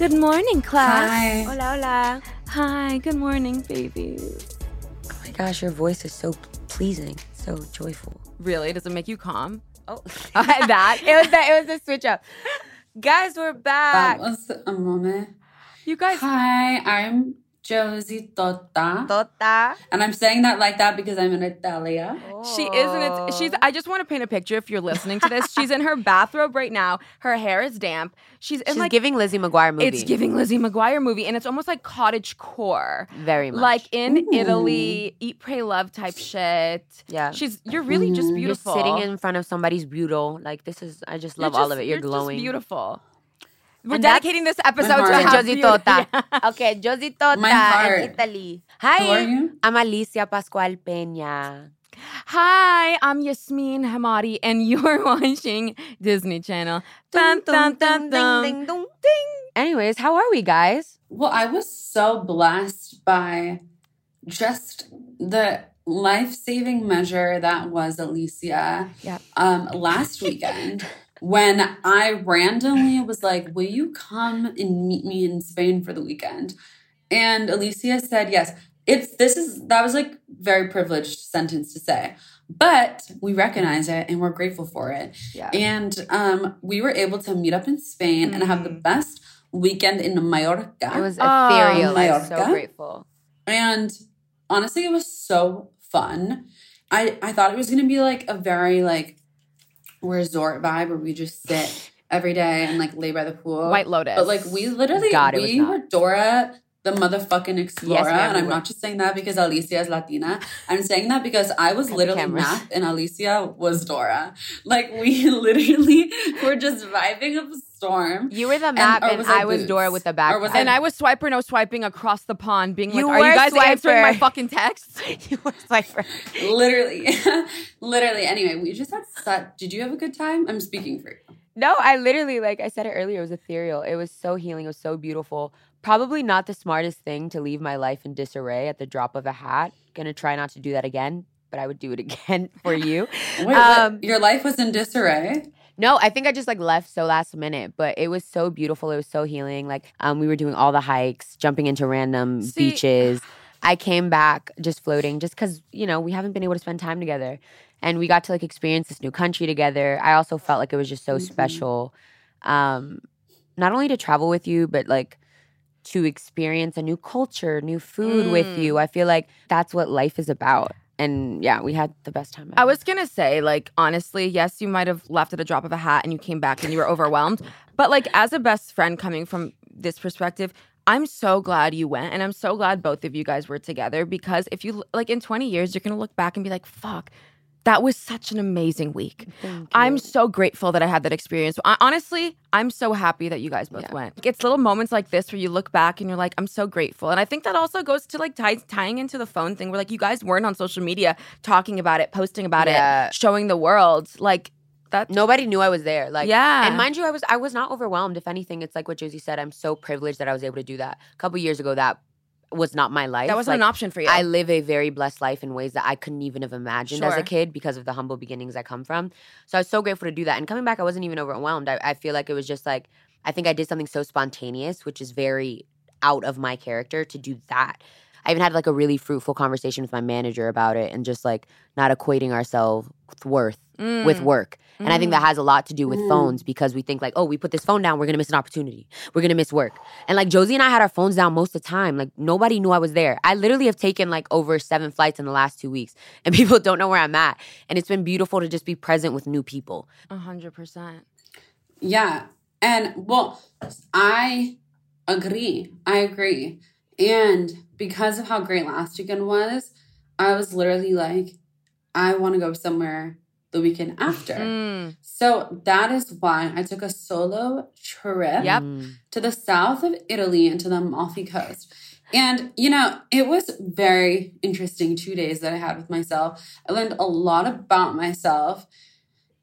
Good morning, class. Hi. Hola, hola. Hi, good morning, babies. Oh my gosh, your voice is so pleasing, so joyful. Really? Does it make you calm? Oh, that it was that it was a switch up. Guys, we're back. Vamos a moment. you guys Hi, I'm Josie Tota. Tota. And I'm saying that like that because I'm in Italia. She isn't it she's I just want to paint a picture if you're listening to this. She's in her bathrobe right now. Her hair is damp. She's in She's like giving Lizzie McGuire movie. it's giving Lizzie McGuire movie and it's almost like cottage core. very much. Like in Ooh. Italy, eat, pray, love type shit. Yeah. She's you're really just Mhm. You're you're beautiful. sitting in front of somebody's beautiful. Like this is, I just You're love all of it. You're, just glowing. beautiful. We're And dedicating this episode to heart. how Josie Tota. Yeah. Okay, Josie Tota in Italy. Hi, Who are you? I'm Alycia Pascual Peña. Hi, I'm Yasmine Hamadi, and you're watching Disney Channel. Dun, dun, dun, dun. ding, ding, ding. Anyways, how are we, guys? Well, I was so blessed by just the life saving measure that was Alycia Yep. um, last weekend when I randomly was like, Will you come and meet me in Spain for the weekend? And Alicia said yes. It's this is that was like very privileged sentence to say, but we recognize it and we're grateful for it. Yeah. And um, we were able to meet up in Spain and have the best weekend in Mallorca. It was Oh, ethereal. I'm so grateful. And honestly, it was so fun. I I thought it was gonna be like a very like resort vibe where we just sit every day and like lay by the pool. White Lotus. But like we literally God, we were Dora the motherfucking explorer. ma'am, and I'm not just saying that because Alycia is Latina. I'm saying that because I was Cut literally. Math and Alycia was Dora. Like we literally were just vibing up a storm. You were the map, and, was I was Dora with the back. and I was swiper no swiping across the pond, being like, "Are you guys answering my fucking texts?" you were Cypher. literally literally anyway we just had such did you have a good time i'm speaking for you No, I literally, like I said it earlier, it was ethereal. It was so healing. It was so beautiful. Probably not the smartest thing to leave my life in disarray at the drop of a hat. Gonna try not to do that again, but I would do it again for you. Wait, Um, your life was in disarray No, I think I just like left so last minute, but it was so beautiful. It was so healing. Like um, we were doing all the hikes, jumping into random See- beaches. I came back just floating, just because you know we haven't been able to spend time together, and we got to like experience this new country together. I also felt like it was just so Mhm. special, um, not only to travel with you, but like to experience a new culture, new food with Mm. you. I feel like that's what life is about. And yeah, we had the best time. I was gonna say, like, honestly, yes, you might have left at a drop of a hat and you came back and you were overwhelmed. But like, as a best friend coming from this perspective, I'm so glad you went, and I'm so glad both of you guys were together because if you like in 20 years, you're gonna look back and be like, "Fuck, that was such an amazing week." I'm so grateful that I had that experience. I, honestly, I'm so happy that you guys both Yeah. went. It's little moments like this where you look back and you're like, I'm so grateful. And I think that also goes to like tie, tying into the phone thing where like you guys weren't on social media talking about it, posting about Yeah. it, showing the world. Like that. nobody knew I was there. Like yeah. And mind you, I was I was not overwhelmed. If anything, it's like what Josie said. I'm so privileged that I was able to do that. A couple years ago, that was not my life. that wasn't an option for you. I live a very blessed life in ways that I couldn't even have imagined as a kid because of the humble beginnings I come from. So I was so grateful to do that. And coming back, I wasn't even overwhelmed. I, I feel like it was just like I think I did something so spontaneous, which is very out of my character to do that. I even had like a really fruitful conversation with my manager about it and just like not equating ourselves worth with Mm. work. And I think that has a lot to do with Mm. phones because we think like, oh, we put this phone down, we're gonna miss an opportunity. We're gonna miss work. And like Josie and I had our phones down most of the time. Like nobody knew I was there. I literally have taken like over seven flights in the last two weeks, and people don't know where I'm at. And it's been beautiful to just be present with new people. A hundred percent. Yeah. And well, I agree. I agree. And because of how great last weekend was, I was literally like, I want to go somewhere the weekend after. Mm. So that is why I took a solo trip Yep. To the south of Italy and to the Amalfi Coast. And, you know, it was very interesting two days that I had with myself. I learned a lot about myself.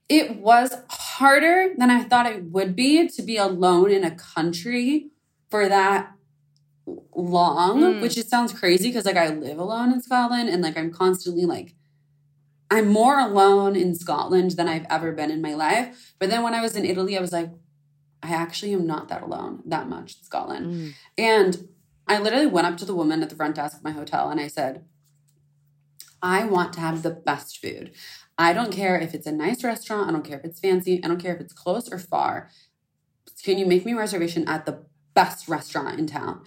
It was harder than I thought it would be to be alone in a country for that long, Mm. which it sounds crazy because, like, I live alone in Scotland and, like, I'm constantly like, I'm more alone in Scotland than I've ever been in my life. But then when I was in Italy, I was like, I actually am not that alone that much in Scotland. Mm. And I literally went up to the woman at the front desk of my hotel and I said, I want to have the best food. I don't care if it's a nice restaurant. I don't care if it's fancy. I don't care if it's close or far. Can you make me a reservation at the best restaurant in town?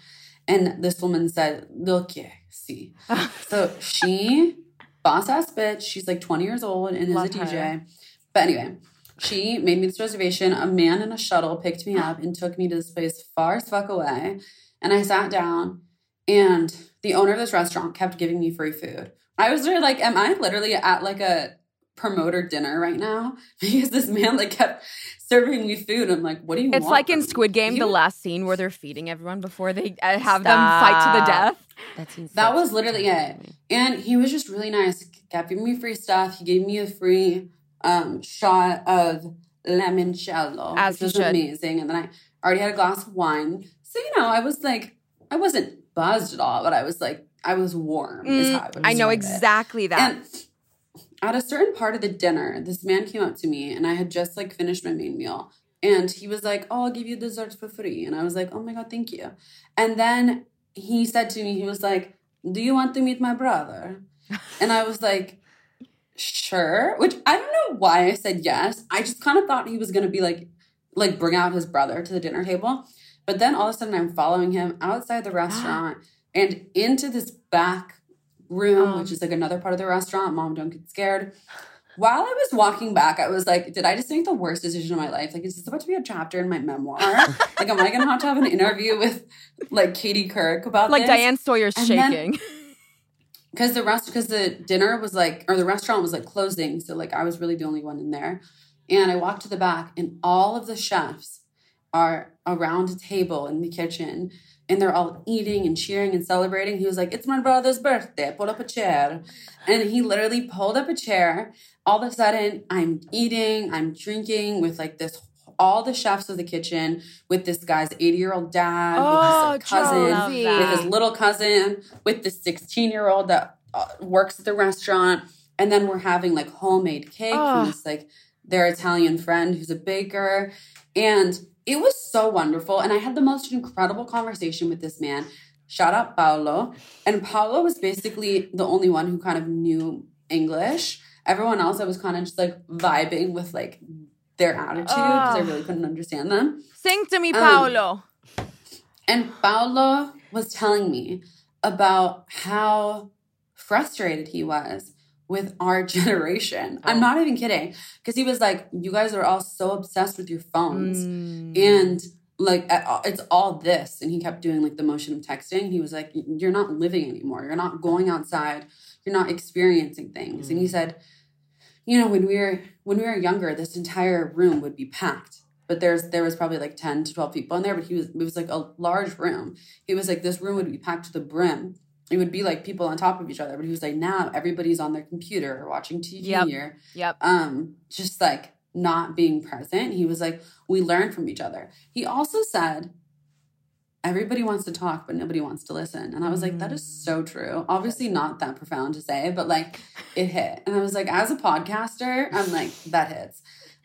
And this woman said, Okay, see. so she, boss ass bitch, she's like 20 years old and is a DJ. her. But anyway, she made me this reservation. A man in a shuttle picked me up and took me to this place far as fuck away. And I sat down, and the owner of this restaurant kept giving me free food. I was there like, am I literally at like a promoter dinner right now? Because this man like kept serving me food. I'm like, what do you It's want like in? Squid Game, the last scene where they're feeding everyone before they uh, have them fight to the death. That seems That so was literally it. And he was just really nice. Kept giving me free stuff. He gave me a free um, shot of limoncello, As which was should. amazing. And then I already had a glass of wine. So, you know, I was like, I wasn't buzzed at all, but I was like, I was warm. is Mm, how would I know describe it. exactly that. And at a certain part of the dinner, this man came up to me and I had just like finished my main meal. And he was like, Oh, I'll give you dessert for free. And I was like, Oh my God, thank you. And then he said to me, He was like, Do you want to meet my brother? And I was like, Sure. Which I don't know why I said yes. I just kind of thought he was gonna be like, like bring out his brother to the dinner table. But then all of a sudden I'm following him outside the restaurant and into this back room, Um. which is like another part of the restaurant. Mom, don't get scared. While I was walking back, I was like, did I just make the worst decision of my life? Like, is this about to be a chapter in my memoir? like, am I gonna have to have an interview with like Katie Couric about like this? Diane Sawyer's And shaking. because the rest because the dinner was like or the restaurant was like closing so like i was really the only one in there and i walked to the back and all of the chefs are around a table in the kitchen and they're all eating and cheering and celebrating he was like it's my brother's birthday pull up a chair and he literally pulled up a chair all of a sudden i'm eating i'm drinking with like this all the chefs of the kitchen with this guy's 80 year old dad with his cousin with his little cousin, with the 16 year old that uh, works at the restaurant. And then we're having like homemade cake Oh. from this like their Italian friend who's a baker. And it was so wonderful. And I had the most incredible conversation with this man. Shout out Paolo. And Paolo was basically the only one who kind of knew English. Everyone else, I was kind of just like vibing with like their attitude because I really couldn't understand them. Sing to me, Um, Paolo. And Paolo was telling me about how frustrated he was with our generation. I'm Oh. not even kidding. Because he was like, you guys are all so obsessed with your phones. Mm. And like, it's all this. And he kept doing like the motion of texting. He was like, you're not living anymore. You're not going outside. You're not experiencing things. And he said, you know, when we were when we were younger, this entire room would be packed. But there's there was probably like 10 to 12 people in there, but he was it was like a large room. He was like, this room would be packed to the brim. It would be like people on top of each other. But he was like, now everybody's on their computer or watching TV Yep. or Yep. um just like not being present. He was like, we learn from each other. He also said, everybody wants to talk, but nobody wants to listen. And I was like, that is so true. Obviously, not that profound to say, but like it hit. And I was like, as a podcaster, I'm like, that hits.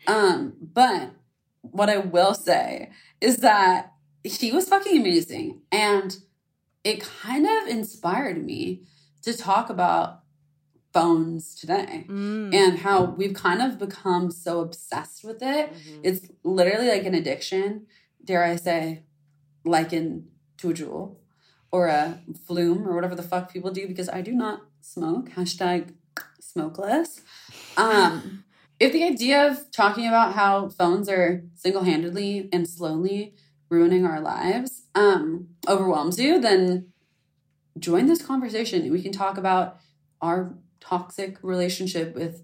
Um, but what I will say is that he was fucking amazing. And it kind of inspired me to talk about phones today Mm. and how we've kind of become so obsessed with it. Mhm. It's literally like an addiction, dare I say, likened to a Juul or a flume or whatever the fuck people do because I do not smoke. Hashtag smokeless. Um, if the idea of talking about how phones are single handedly and slowly ruining our lives um, overwhelms you, then join this conversation. We can talk about our toxic relationship with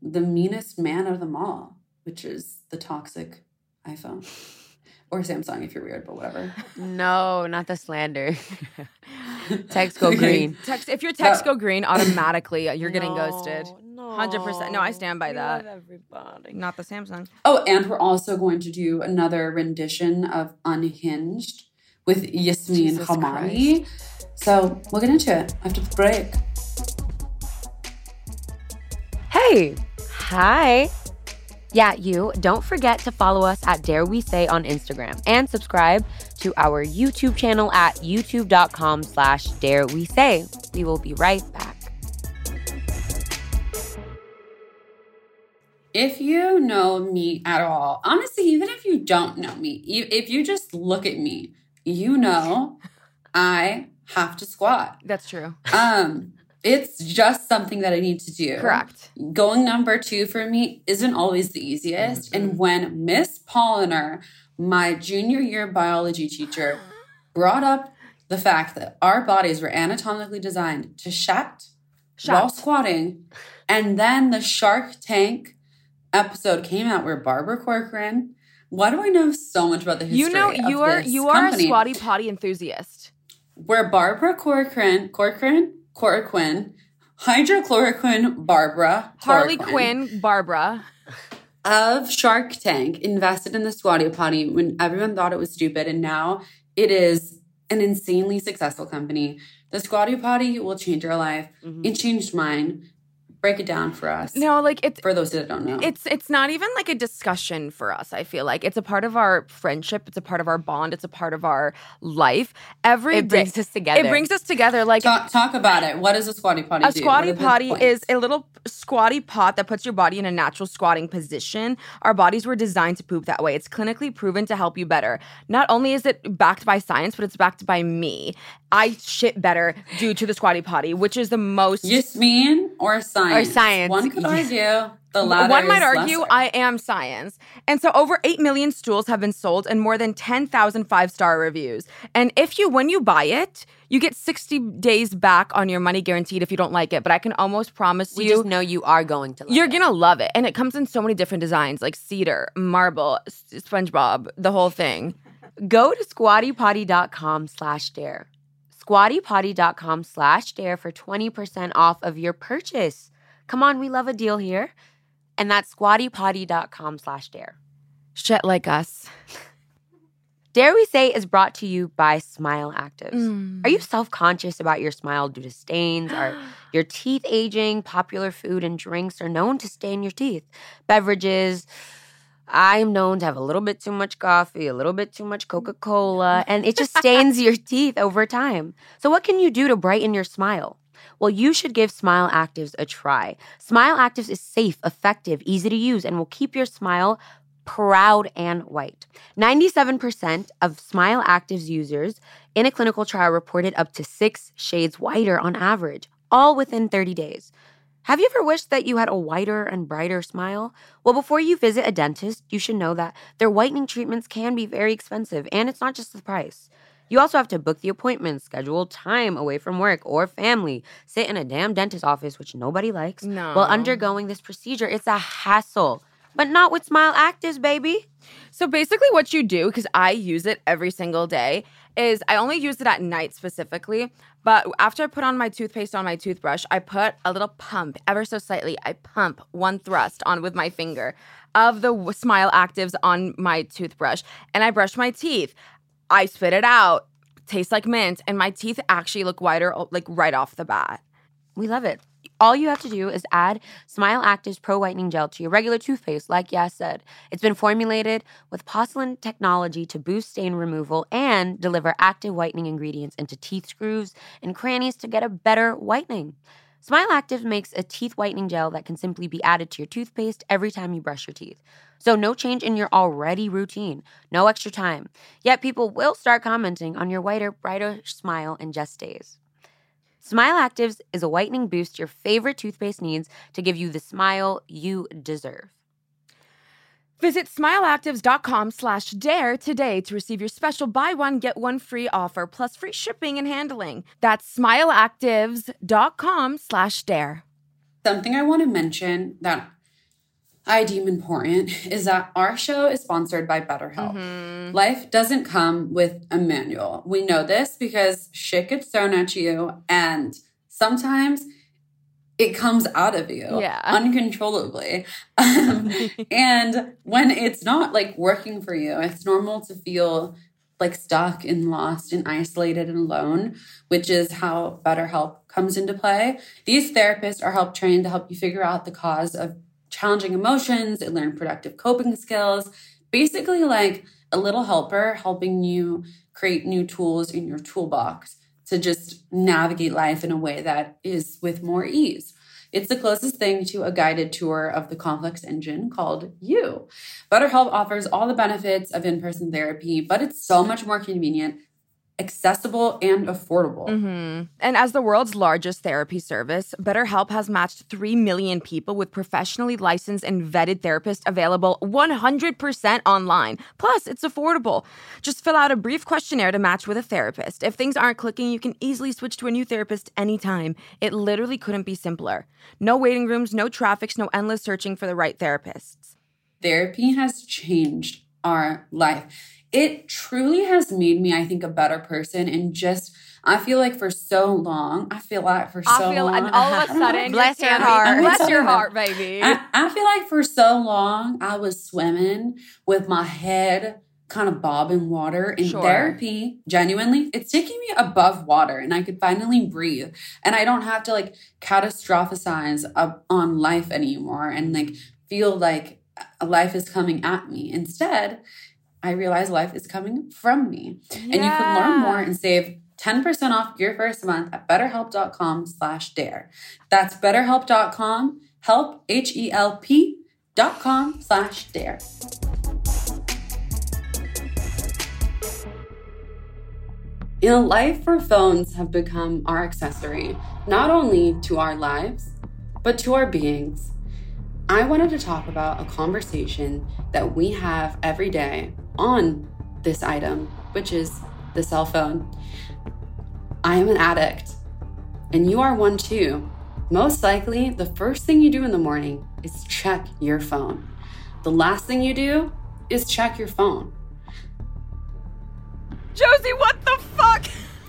the meanest man of them all, which is the toxic iPhone or Samsung if you're weird, but whatever. No, not the slander. Text go Okay. green. Text if your text No. go green, automatically you're getting ghosted. No, 100%. No, I stand by we that. love everybody. Not the Samsung. Oh, and we're also going to do another rendition of Unhinged with Yasmine Jesus Hamani. So we'll get into it after the break. Hey, hi. Yeah, you. Don't forget to follow us at Dare We Say on Instagram and subscribe to our YouTube channel at youtube.com slash Dare We Say. We will be right back. If you know me at all, honestly, even if you don't know me, you, if you just look at me, you know I have to squat. That's true. Um, it's just something that I need to do. Correct. Going number two for me isn't always the easiest. And when Miss Polliner, my junior year biology teacher, brought up the fact that our bodies were anatomically designed to shat while Shat. squatting, and then the Shark Tank episode came out where Barbara Corcoran. Why do I know so much about the history? You know, you are you are company? a squatty potty enthusiast. where Barbara Corcoran, Corcoran, Corcoran, hydrochloroquine Barbara, Harley Corcoran Quinn, Barbara. of Shark Tank invested in the Squatty Potty when everyone thought it was stupid, and now it is an insanely successful company. The Squatty Potty will change your life. Mhm. It changed mine. Break it down for us. No, like it's For those that don't know. it's it's not even like a discussion for us i feel like it's a part of our friendship it's a part of our bond it's a part of our life every It brings day- us together. it brings us together like talk, talk about it. What does a Squatty Potty a do? squatty What are the potty is a little squatty pot that puts your body in a natural squatting position. Our bodies were designed to poop that way. It's clinically proven to help you better. Not only is it backed by science, but it's backed by me. I shit better due to the squatty potty, which is the most. Yasmine or science? Or science. One could argue the latter. One might argue lesser. I am science. And so over 8 million stools have been sold and more than 10,000 five-star reviews. And if you when you buy it, you get 60 days back on your money guaranteed if you don't like it, but I can almost promise we you just know you are going to love you're gonna love it, and it comes in so many different designs, like cedar, marble, SpongeBob, the whole thing. Go to squattypotty.com slash dare. Squattypotty.com slash dare for 20% off of your purchase. Come on, we love a deal here. And that's squattypotty.com slash dare. Shit like us. Dare We Say is brought to you by Smile Actives. Mm. Are you self conscious about your smile due to stains? Are your teeth aging? Popular food and drinks are known to stain your teeth. Beverages. I am known to have a little bit too much coffee, a little bit too much mm. Coca Cola, and it just stains your teeth over time. So, what can you do to brighten your smile? Well, you should give Smile Actives a try. Smile Actives is safe, effective, easy to use, and will keep your smile proud and white. 97% of Smile Actives users in a clinical trial reported up to six shades whiter on average, all within 30 days. Have you ever wished that you had a whiter and brighter smile? Well, before you visit a dentist, you should know that their whitening treatments can be very expensive, and it's not just the price. You also have to book the appointment, schedule time away from work or family, sit in a damn dentist office, which nobody likes, No. while undergoing this procedure. It's a hassle, but not with Smile Actives, baby. So basically, what you do, because I use it every single day, is I only use it at night specifically. But after I put on my toothpaste on my toothbrush, I put a little pump, ever so slightly. I pump one thrust on with my finger of the Smile Actives on my toothbrush, and I brush my teeth. I spit it out, tastes like mint, and my teeth actually look whiter, like right off the bat. We love it. All you have to do is add Smile Actives Pro Whitening Gel to your regular toothpaste, like Yas said. It's been formulated with porcelain technology to boost stain removal and deliver active whitening ingredients into teeth screws and crannies to get a better whitening. Smile Active makes a teeth whitening gel that can simply be added to your toothpaste every time you brush your teeth. So, no change in your already routine, no extra time. Yet, people will start commenting on your whiter, brighter smile in just days. Smile Actives is a whitening boost your favorite toothpaste needs to give you the smile you deserve. Visit smileactives.com slash dare today to receive your special buy one, get one free offer, plus free shipping and handling. That's smileactives.com slash dare. Something I want to mention that I deem important is that our show is sponsored by BetterHelp. Life doesn't come with a manual. We know this because shit gets thrown at you, and sometimes it comes out of you Yeah. uncontrollably. Um, and when it's not like working for you, it's normal to feel like stuck and lost and isolated and alone, which is how BetterHelp comes into play. These therapists are help trained to help you figure out the cause of challenging emotions and learn productive coping skills. Basically, like a little helper helping you create new tools in your toolbox to just navigate life in a way that is with more ease. It's the closest thing to a guided tour of the complex engine called You. BetterHelp offers all the benefits of in person therapy, but it's so much more convenient, accessible, and affordable. Mhm. And as the world's largest therapy service, BetterHelp has matched 3 million people with professionally licensed and vetted therapists available 100% online. Plus, it's affordable. Just fill out a brief questionnaire to match with a therapist. If things aren't clicking, you can easily switch to a new therapist anytime. It literally couldn't be simpler. No waiting rooms, no traffics, no endless searching for the right therapists. therapy has changed our life. It truly has made me, I think, a better person. And just, I feel like for so long, I feel like for so I feel, long, and all of a sudden, Bless your heart. Bless your I'm heart, baby. I, I feel like for so long, I was swimming with my head kind of bobbing water in Sure. therapy. Genuinely, it's taking me above water and I could finally breathe. And I don't have to like catastrophize up on life anymore and like feel like life is coming at me. Instead, I realize life is coming from me. And you can learn more and save 10% off your first month at betterhelp.com slash dare. That's betterhelp.com, help, H-E-L-P dot com slash dare. In a life where phones have become our accessory, not only to our lives, but to our beings, I wanted to talk about a conversation that we have every day on this item, which is the cell phone. I am an addict, and you are one too. Most likely, the first thing you do in the morning is check your phone. The last thing you do is check your phone. Josie, what the fuck?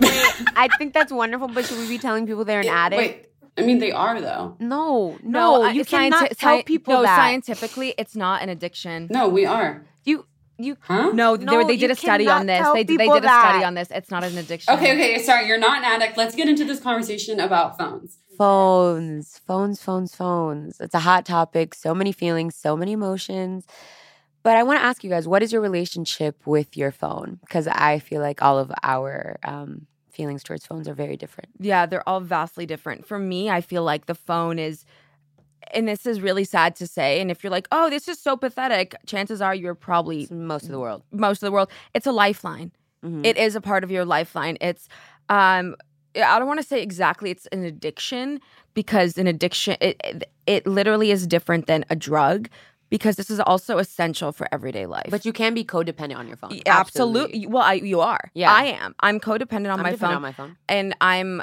I think that's wonderful, but should we be telling people they're an addict? Wait, I mean, they are though. No, no, I- you scienti- cannot tell people no, that. scientifically, it's not an addiction. No, we are. You, you, Huh? No, they, No, they did a study on this. They, they did a study on this. It's not an addiction. Okay, okay, sorry, you're not an addict. Let's get into this conversation about phones. phones, phones, phones, phones. It's a hot topic. So many feelings, so many emotions. But I want to ask you guys, what is your relationship with your phone? Because I feel like all of our um, feelings towards phones are very different. Yeah, they're all vastly different. For me, I feel like the phone is, and this is really sad to say. And if you're like, oh, this is so pathetic, chances are you're probably It's most of the world. most of the world. It's a lifeline. Mhm. It is a part of your lifeline. It's, um, I don't want to say exactly it's an addiction because an addiction, it, it, it literally is different than a drug because this is also essential for everyday life. But you can be codependent on your phone. Y- Absolutely. Well, I, you are. Yeah. I am. I'm codependent on I'm my phone, on my phone. and I'm.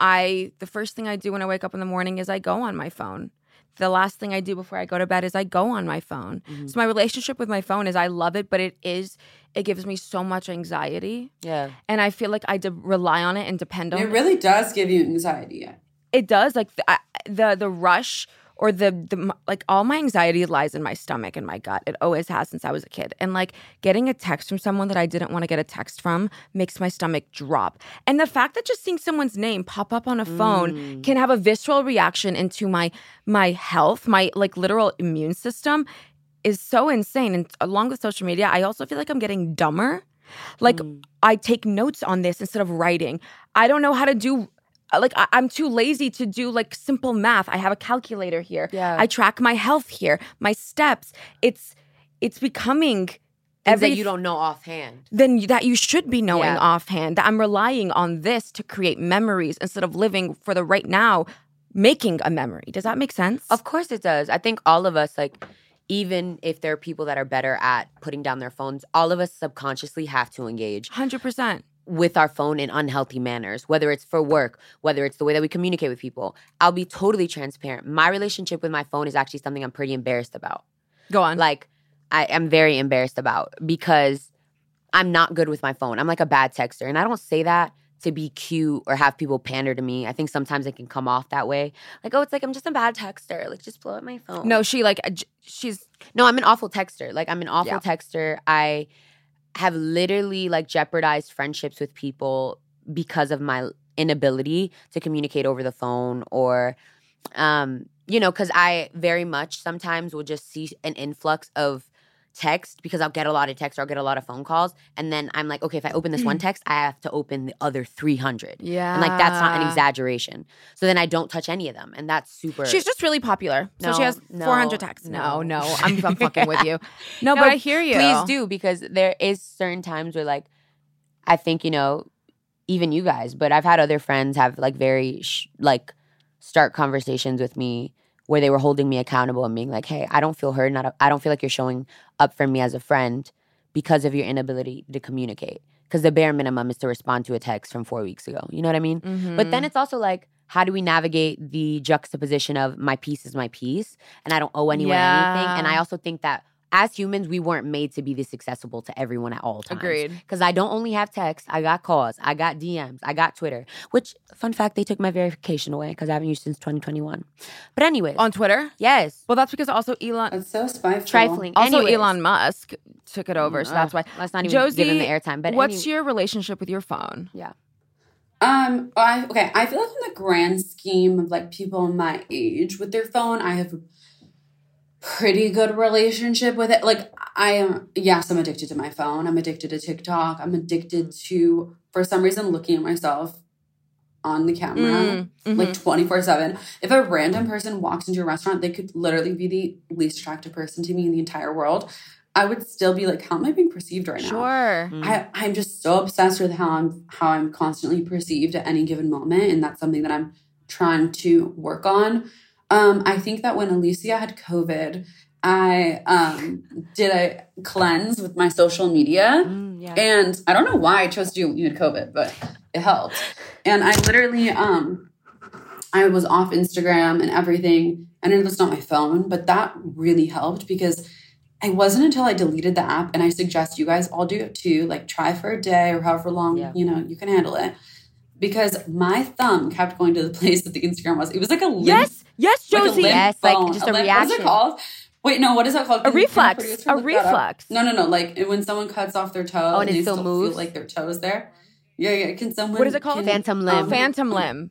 I the first thing I do when I wake up in the morning is I go on my phone. The last thing I do before I go to bed is I go on my phone. Mhm. So my relationship with my phone is I love it, but it is it gives me so much anxiety, Yeah. and I feel like I de- rely on it and depend on It it. really does give you anxiety. It does like the I, the, the rush or the the like all my anxiety lies in my stomach and my gut. It always has since I was a kid. And like getting a text from someone that I didn't want to get a text from makes my stomach drop. And the fact that just seeing someone's name pop up on a phone Mm. can have a visceral reaction into my my health, my like literal immune system is so insane. And along with social media, I also feel like I'm getting dumber. Like Mm. I take notes on this instead of writing. I don't know how to do like I, I'm too lazy to do like simple math. I have a calculator here. Yeah. I track my health here, my steps. It's it's becoming Things every that you don't know offhand. then you- that you should be knowing Yeah. offhand. That I'm relying on this to create memories instead of living for the right now, making a memory. Does that make sense? Of course it does. I think all of us, like, even if there are people that are better at putting down their phones, all of us subconsciously have to engage 100%. With our phone in unhealthy manners, whether it's for work, whether it's the way that we communicate with people. I'll be totally transparent. My relationship with my phone is actually something I'm pretty embarrassed about. Go on. Like, I am very embarrassed about because I'm not good with my phone. I'm like a bad texter. And I don't say that to be cute or have people pander to me. I think sometimes it can come off that way. Like, oh, it's like I'm just a bad texter. Like, just blow up my phone. no, she like, she's, No, I'm an awful texter. Like I'm an awful Yeah. texter. I have literally like jeopardized friendships with people because of my inability to communicate over the phone or um you know cuz I very much sometimes will just see an influx of text because I'll get a lot of text or I'll get a lot of phone calls and then I'm like okay if I open this one mm. text I have to open the other 300 yeah. and like that's not an exaggeration so then I don't touch any of them and that's super She's just really popular. so she has no, 400 texts. No, no. no, I'm, I'm fucking with you. No, but I hear you. Please do because there is certain times where like I think you know even you guys, but I've had other friends have like very sh- like start conversations with me where they were holding me accountable and being like, "Hey, I don't feel heard. Not I don't feel like you're showing up for me as a friend because of your inability to communicate." Because the bare minimum is to respond to a text from four weeks ago. You know what I mean? But Mm-hmm. then it's also like, how do we navigate the juxtaposition of my piece is my piece and I don't owe anyone anything? And I also think that as humans, we weren't made to be this accessible to everyone at all times. Agreed. Because I don't only have text, I got calls, I got DMs, I got Twitter. Which, fun fact, they took my verification away because I haven't used since 2021. But anyways, On Twitter? yes, Well, that's because also Elon, That's so spiteful. trifling. also Anyways. Elon Musk took it over. So that's why. Let's not even Josie, give them the airtime. But what's any- your relationship with your phone? yeah? Um, I okay. I feel like in the grand scheme of like people my age with their phone, I have a pretty good relationship with it. Like I am, yes, I'm addicted to my phone. I'm addicted to TikTok. I'm addicted to, for some reason, looking at myself on the camera Mm, like mhm. 24 7. If a random person walks into a restaurant, they could literally be the least attractive person to me in the entire world. I would still be like, how am I being perceived right now? Sure. Mm. I, I'm just so obsessed with how I'm how I'm constantly perceived at any given moment, and that's something that I'm trying to work on. Um, I think that when Alycia had COVID, I um, did a cleanse with my social media, Mm, yeah. and I don't know why I chose to do it when you had COVID, but it helped. And I literally, um, I was off Instagram and everything, and it was not my phone, but that really helped because it wasn't until I deleted the app, and I suggest you guys all do it too. Like try for a day or however long Yeah. you know you can handle it. Because my thumb kept going to the place that the Instagram was. It was like a limp, Yes. Yes, like a Josie. limp Yes, like just a limp- What is it called? Wait, no. What is that called? A Can- can the reflex. producer A look reflex. No, no, no. Like when someone cuts off their toe, Oh, and it they still still moves? feel like their toes there. Yeah, yeah. Can someone? What is it called? can, Phantom limb. um, Phantom limb.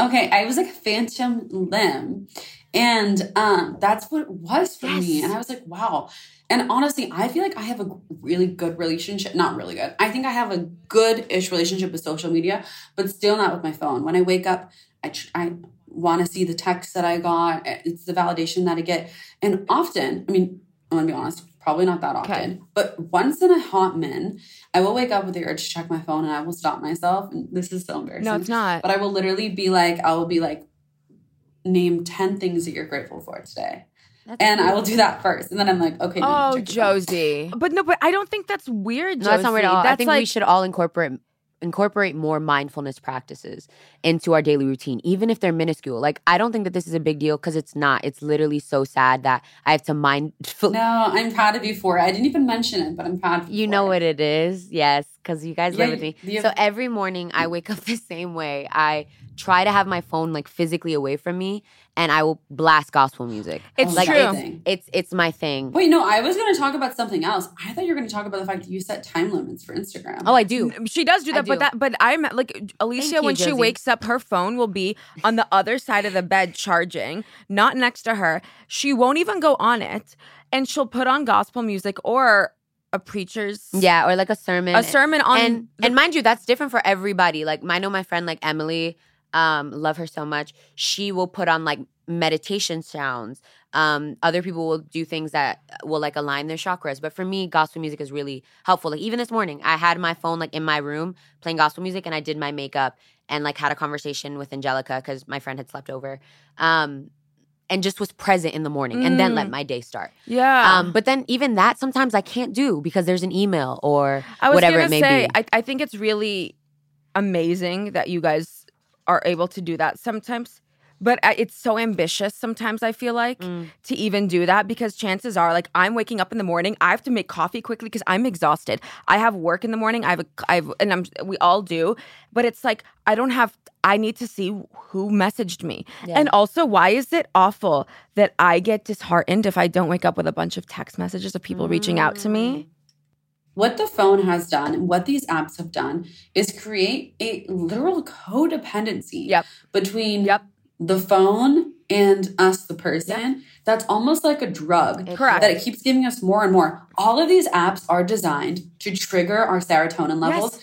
Okay, I was like a phantom limb, and um, that's what it was for me. And I was like, wow. And honestly, I feel like I have a really good relationship. Not really good. I think I have a good-ish relationship with social media, but still not with my phone. When I wake up, I tr- I want to see the text that I got. Eh, it's the validation that I get, and often, I mean, I'm gonna be honest, probably not that often, Okay. but once in a hot min, I will wake up with the urge to check my phone, and I will stop myself. And this is so embarrassing. No, it's not. But I will literally be like, I will be like, name 10 things that you're grateful for today. That's And I will do that first. And then I'm like, okay. Oh, you check your phone. Josie. But no, but I don't think that's weird. No, that's not weird at Josie. all. That's I think like, we should all incorporate incorporate more mindfulness practices into our daily routine, even if they're minuscule. Like I don't think that this is a big deal because it's not. It's literally so sad that I have to mindful. No, I'm proud of you for it. I didn't even mention it, but I'm proud of you. You know it. what it is, yes, because you guys Yeah, live with me. you- So every morning I wake up the same way. I try to have my phone like physically away from me, and I will blast gospel music. It's like true. It's, it's it's my thing. Wait, no, I was going to talk about something else. I thought you were going to talk about the fact that you set time limits for Instagram. Oh, I do. She does do I that, but that but I'm like Alycia you, when she wakes up, her phone will be on the other side of the bed charging, not next to her. She won't even go on it, and she'll put on gospel music or a preacher's Yeah, or like a sermon. a sermon on and the- and mind you, that's different for everybody. Like I know my friend like Emily, um, love her so much. She will put on like meditation sounds. Um, other people will do things that will like align their chakras. But for me, gospel music is really helpful. Like even this morning, I had my phone like in my room playing gospel music, and I did my makeup and like had a conversation with Angelica because my friend had slept over. Um, and just was present in the morning and then let Mm. my day start. Yeah. Um, but then even that sometimes I can't do because there's an email or I was whatever it may say, be. I, I think it's really amazing that you guys are able to do that sometimes. But it's so ambitious sometimes, I feel like, Mm. to even do that because chances are, like, I'm waking up in the morning, I have to make coffee quickly because I'm exhausted. I have work in the morning, I have, a, I have, and I'm, we all do. But it's like, I don't have, I need to see who messaged me. Yeah. And also, why is it awful that I get disheartened if I don't wake up with a bunch of text messages of people reaching out to Mm. me? What the phone has done and what these apps have done is create a literal codependency Yep. between Yep. the phone and us, the person. That's almost like a drug. Correct. That it keeps giving us more and more. All of these apps are designed to trigger our serotonin levels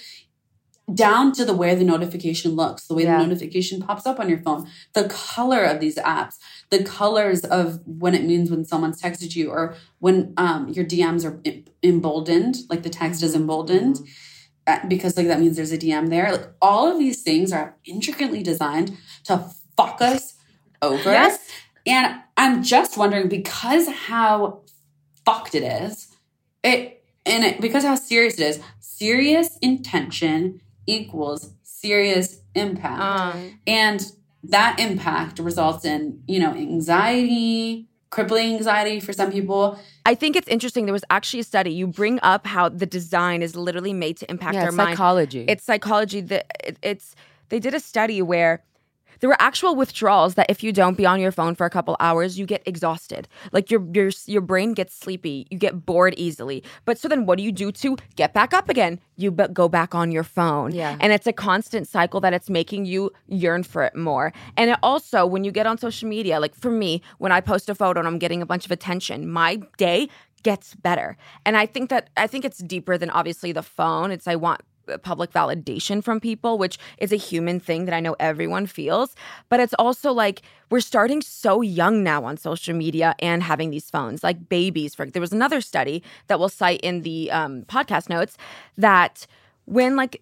down to the way the notification looks, the way Yeah. the notification pops up on your phone, the color of these apps, the colors of when it means when someone's texted you or when um, your DMs are emboldened, like the text is emboldened, uh, because like that means there's a DM there. Like all of these things are intricately designed to fuck us over. Yes. And I'm just wondering because how fucked it is, it and it because how serious it is, serious intention equals serious impact. Um, and that impact results in, you know, anxiety, crippling anxiety for some people. I think it's interesting. There was actually a study. You bring up how the design is literally made to impact yeah, our it's mind. psychology. It's psychology. That it's they did a study where there were actual withdrawals that if you don't be on your phone for a couple hours, you get exhausted. Like your your your brain gets sleepy. You get bored easily. But so then, what do you do to get back up again? You b- go back on your phone. Yeah. And it's a constant cycle that it's making you yearn for it more. And it also, when you get on social media, like for me, when I post a photo and I'm getting a bunch of attention, my day gets better. And I think that I think it's deeper than obviously the phone. It's I want public validation from people, which is a human thing that I know everyone feels. But it's also like we're starting so young now on social media and having these phones, like babies. For there was another study that we'll cite in the um, podcast notes that when like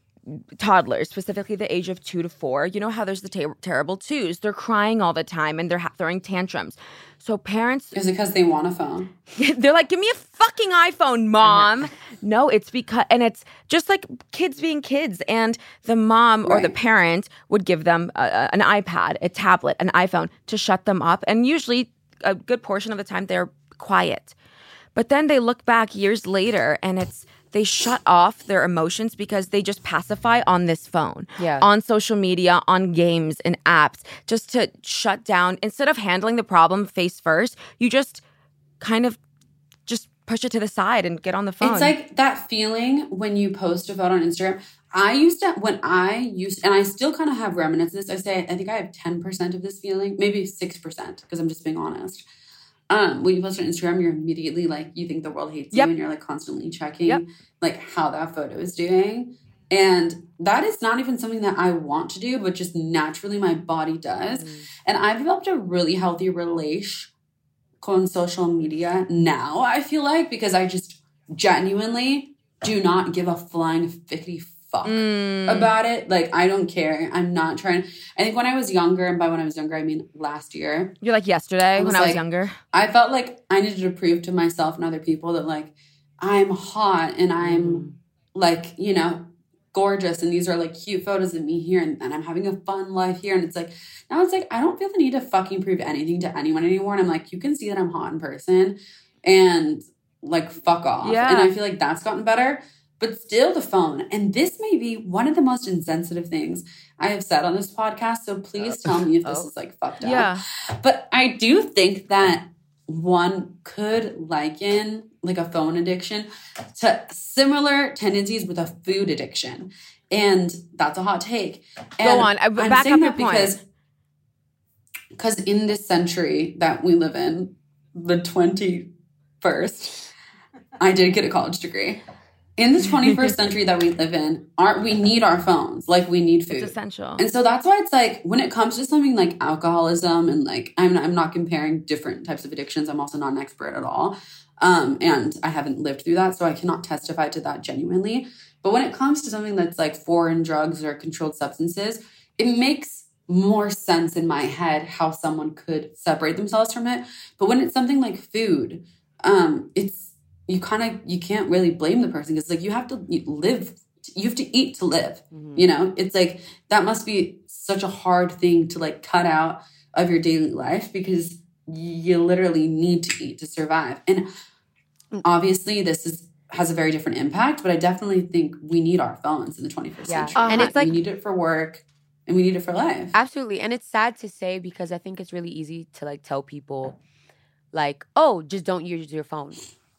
toddlers, specifically the age of two to four, you know how there's the ter- terrible twos. They're crying all the time and they're ha- throwing tantrums. So parents Is it because they want a phone? they're like, give me a fucking iPhone, mom. no, it's because, and it's just like kids being kids. And the mom or the parent would give them a, a- an iPad, a tablet, an iPhone to shut them up. And usually, a good portion of the time, they're quiet. But then they look back years later and it's, they shut off their emotions because they just pacify on this phone, Yeah. on social media, on games and apps, just to shut down. Instead of handling the problem face first, you just kind of just push it to the side and get on the phone. It's like that feeling when you post a photo on Instagram. I used to when I used and I still kind of have remnants of this. I say I think I have 10% of this feeling, maybe 6%, because I'm just being honest. Um, when you post on Instagram, you're immediately like you think the world hates Yep. you and you're like constantly checking Yep. like how that photo is doing. And that is not even something that I want to do, but just naturally my body does. And I've developed a really healthy relation on social media now, I feel like, because I just genuinely do not give a flying fickety fuck Mm. about it. Like, I don't care. I'm not trying. I think when I was younger, and by when I was younger, I mean last year, You're like yesterday I when I was younger. I felt like I needed to prove to myself and other people that, like, I'm hot and I'm Mm. like, you know, gorgeous. And these are like cute photos of me here and, and I'm having a fun life here. And it's like, now it's like, I don't feel the need to fucking prove anything to anyone anymore. And I'm like, you can see that I'm hot in person and like, fuck off. Yeah. And I feel like that's gotten better. But still, the phone. And this may be one of the most insensitive things I have said on this podcast. So please oh. tell me if this Oh. is like fucked up. Yeah. But I do think that one could liken like a phone addiction to similar tendencies with a food addiction. And that's a hot take. And Go on. I- I'm back saying that because because in this century that we live in, the 21st, I did get a college degree. In the 21st century that we live in, aren't we need our phones like we need food. It's essential. And so that's why it's like when it comes to something like alcoholism and like I'm I'm not comparing different types of addictions. I'm also not an expert at all. Um, and I haven't lived through that, so I cannot testify to that genuinely. But when it comes to something that's like foreign drugs or controlled substances, it makes more sense in my head how someone could separate themselves from it. But when it's something like food, um, it's you kind of you can't really blame the person because like you have to live, you have to eat to live. Mhm. You know, it's like that must be such a hard thing to like cut out of your daily life because you literally need to eat to survive. And obviously, this is has a very different impact, but I definitely think we need our phones in the 21st Yeah. century. And it's like- we need it for work and we need it for life. Absolutely. And it's sad to say because I think it's really easy to like tell people like, "Oh, just don't use your phone."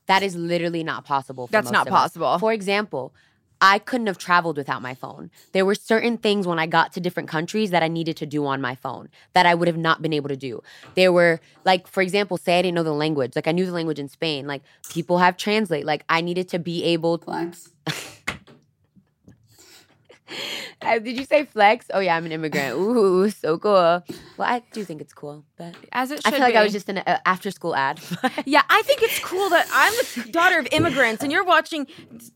That is literally not possible for That's most not of us. possible. For example, I couldn't have traveled without my phone. There were certain things when I got to different countries that I needed to do on my phone that I would have not been able to do. There were like for example, say I didn't know the language. Like I knew the language in Spain. Like people have translate. Like I needed to be able to. Flex. Uh, did you say flex? Oh yeah, I'm an immigrant. Ooh, so cool. Well, I do think it's cool, but As it I should feel like I was just in an after school ad. Yeah, I think it's cool that I'm the daughter of immigrants and you're watching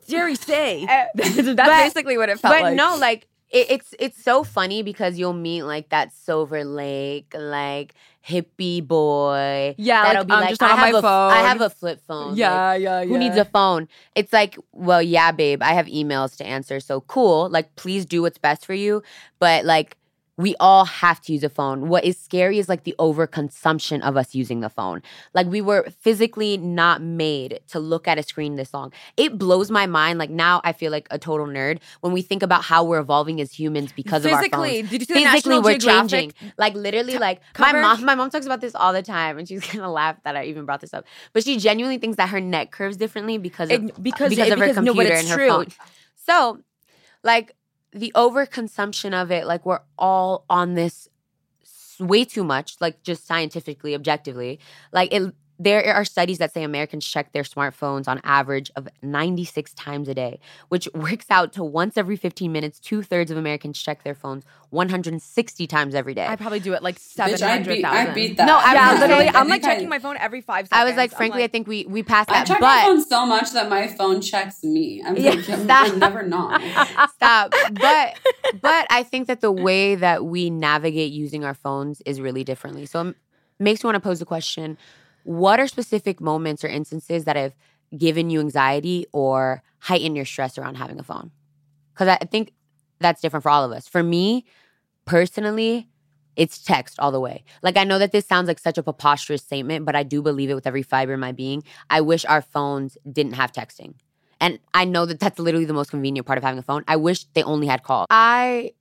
Jerry Say. That's but- basically what it felt but like. But no, like it, it's it's so funny because you'll meet like that Silver Lake like hippie boy. Yeah, that'll like, be I'm like just I on have my a, I phone." have a flip phone. like, Yeah, yeah, yeah. who needs a phone? It's like, well, yeah, babe, I have emails to answer. So cool. Like, please do what's best for you. But like, we all have to use a phone. What is scary is like the overconsumption of us using the phone. Like, we were physically not made to look at a screen this long. It blows my mind. Like, now I feel like a total nerd when we think about how we're evolving as humans because of our phones. did you see Physically, we're Geographic changing. Like literally, t- like cover? my mom. My mom talks about this all the time, and she's gonna laugh that I even brought this up. But she genuinely thinks that her neck curves differently because of It- because- because it- of her because- no, computer it's and her true. phone. So, like the overconsumption of it, like we're all on this way too much, like just scientifically, objectively. Like it, there are studies that say Americans check their smartphones on average of 96 times a day, which works out to once every 15 minutes. Two thirds of Americans check their phones 160 times every day. I probably do it like Bitch, seven I hundred beat, thousand. I beat that. No, I Yeah, literally, I I'm like think I- checking my phone every five seconds. I was like, I'm frankly, I think we we passed I that, check my phone so much that my phone checks me. I'm, Yeah, like, I'm, stop. I'm never not. stop but but i think that the way that we navigate using our phones is really differently so it makes me want to pose the question what are specific moments or instances that have given you anxiety or heightened your stress around having a phone because i think that's different for all of us for me personally it's text all the way. Like I know that this sounds like such a preposterous statement, but I do believe it with every fiber in my being. I wish our phones didn't have texting. And I know that that's literally the most convenient part of having a phone. I wish they only had call. I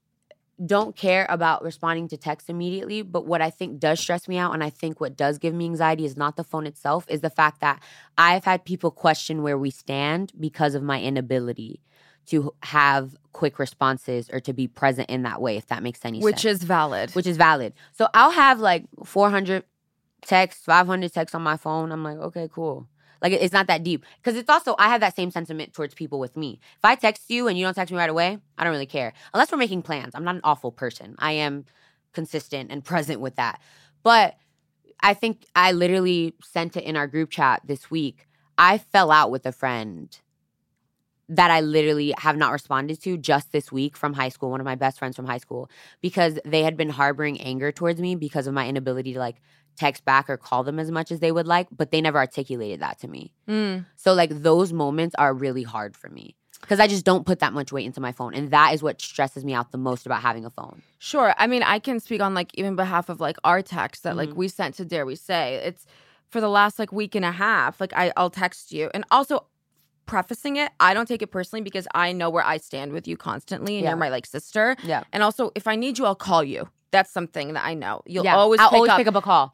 don't care about responding to text immediately, but what I think does stress me out and I think what does give me anxiety is not the phone itself, is the fact that I've had people question where we stand because of my inability to have quick responses or to be present in that way, if that makes any which sense Which is valid. which is valid. So I'll have like 400 texts, 500 texts on my phone. I'm like, okay, cool. Like it's not that deep because it's also I have that same sentiment towards people with me. If I text you and you don't text me right away, I don't really care unless we're making plans. I'm not an awful person. I am consistent and present with that. But I think I literally sent it in our group chat this week. I fell out with a friend that I literally have not responded to just this week from high school, one of my best friends from high school, because they had been harboring anger towards me because of my inability to like text back or call them as much as they would like, but they never articulated that to me. Mm. So like those moments are really hard for me because I just don't put that much weight into my phone, and that is what stresses me out the most about having a phone. Sure. I mean, I can speak on like even behalf of like our text that like Mhm. we sent to Dare We Say. It's for the last like week and a half. Like I, I'll text you, and also prefacing it, I don't take it personally because I know where I stand with you constantly, and Yeah. you're my like sister. Yeah. And also, if I need you, I'll call you. That's something that I know. You'll yeah, always I'll pick always up. pick up a call.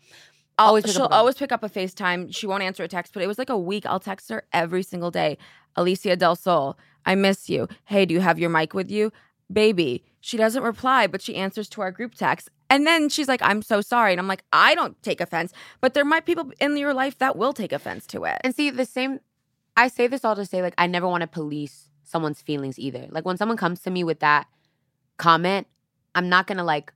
I'll, always pick she'll a call. always pick up a FaceTime. She won't answer a text, but it was like a week. I'll text her every single day. Alycia Del Sol, I miss you. Hey, do you have your mic with you? Baby. She doesn't reply, but she answers to our group text. And then she's like, I'm so sorry. And I'm like, I don't take offense, but there might be people in your life that will take offense to it. And see, the same, I say this all to say, like, I never want to police someone's feelings either. Like, when someone comes to me with that comment, I'm not gonna, like,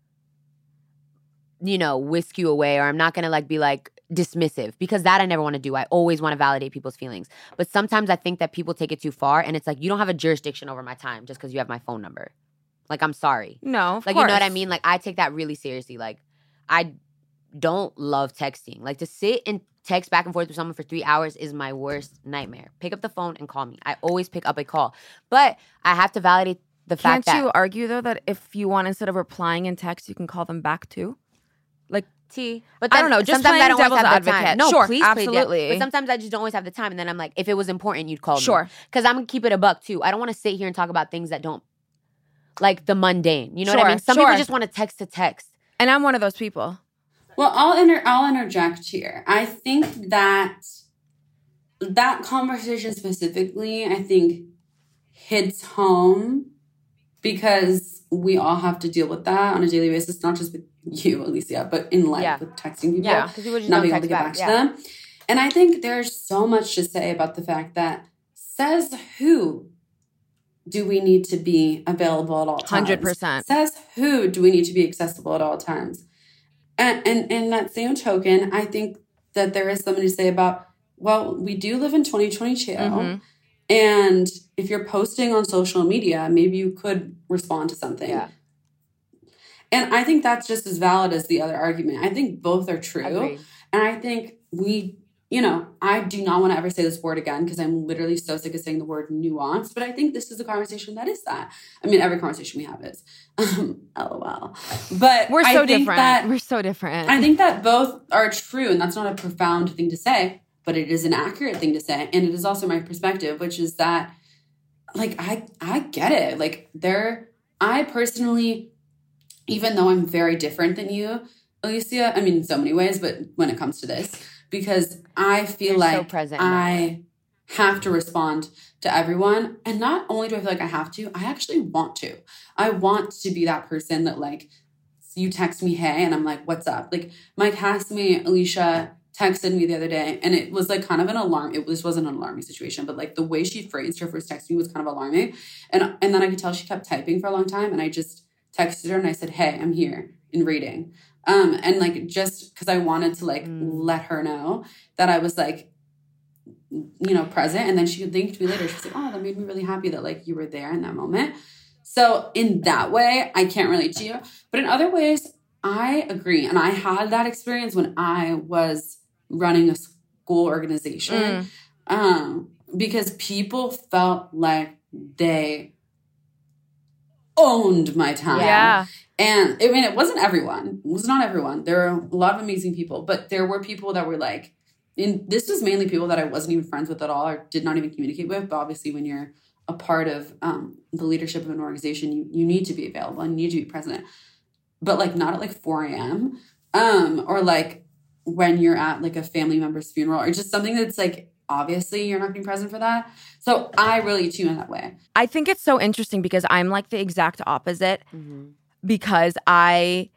you know, whisk you away, or I'm not gonna, like, be like dismissive because that I never want to do. I always want to validate people's feelings. But sometimes I think that people take it too far, and it's like, you don't have a jurisdiction over my time just because you have my phone number. Like I'm sorry. No, Like you know what I mean? Like I take that really seriously. Like I don't love texting. Like to sit and text back and forth with someone for three hours is my worst nightmare. Pick up the phone and call me. I always pick up a call. But I have to validate the Can't fact that Can't you argue though that if you want instead of replying in text, you can call them back too? Like T. But I don't know, just sometimes I don't always devil's have the time. advocate. No, Sure, please play devil- absolutely. But sometimes I just don't always have the time, and then I'm like, if it was important, you'd call me. Sure. Because I'm gonna keep it a buck too. I don't want to sit here and talk about things that don't like the mundane. You know what I mean? Some sure. people just want to text to text. and I'm one of those people. Well, I'll inter- I'll interject here. I think that that conversation specifically, I think, hits home because we all have to deal with that on a daily basis, not just with you, Alycia, but in life Yeah. with texting people, Yeah, because people just not being able to get back. back, yeah. to them. And I think there's so much to say about the fact that says who do we need to be available at all times? 100%. Says who do we need to be accessible at all times? And and in that same token, I think that there is something to say about well, we do live in 2022. Mhm. And if you're posting on social media, maybe you could respond to something. Yeah. And I think that's just as valid as the other argument. I think both are true. Agreed. And I think we, you know, I do not want to ever say this word again because I'm literally so sick of saying the word nuance. But I think this is a conversation that is that. I mean, every conversation we have is. Um, LOL. But We're I so think different. That, We're so different. I think that both are true, and that's not a profound thing to say, but it is an accurate thing to say, and it is also my perspective, which is that, like, I I get it. Like, there, I personally, even though I'm very different than you, Alycia, I mean, in so many ways, but when it comes to this, because I feel You're so like present I have to respond to everyone, and not only do I feel like I have to, I actually want to. I want to be that person that like you text me hey and i'm like what's up? Like mike has me alycia texted me the other day and it was like kind of an alarm it was wasn't an alarming situation but like the way she phrased her first text to me was kind of alarming. And and then i could tell she kept typing for a long time and i just texted her and i said hey i'm here in reading um and like just because i wanted to like Mm. let her know that i was like you know present and then she linked me later she's like oh that made me really happy that like you were there in that moment so in that way, I can't relate to you. But in other ways, I agree. And I had that experience when I was running a school organization. Mm. Um, because people felt like they owned my time. yeah. And I mean, it wasn't everyone. It was not everyone. There are a lot of amazing people, but there were people that were like, and this was mainly people that I wasn't even friends with at all or did not even communicate with. But obviously, when you're a part of um, the leadership of an organization, you, you need to be available and you need to be present. But like not at like 4 a.m. Um, or like when you're at like a family member's funeral or just something that's like obviously you're not being present for that. So I really tune in that way. I think it's so interesting because I'm like the exact opposite Mhm. because I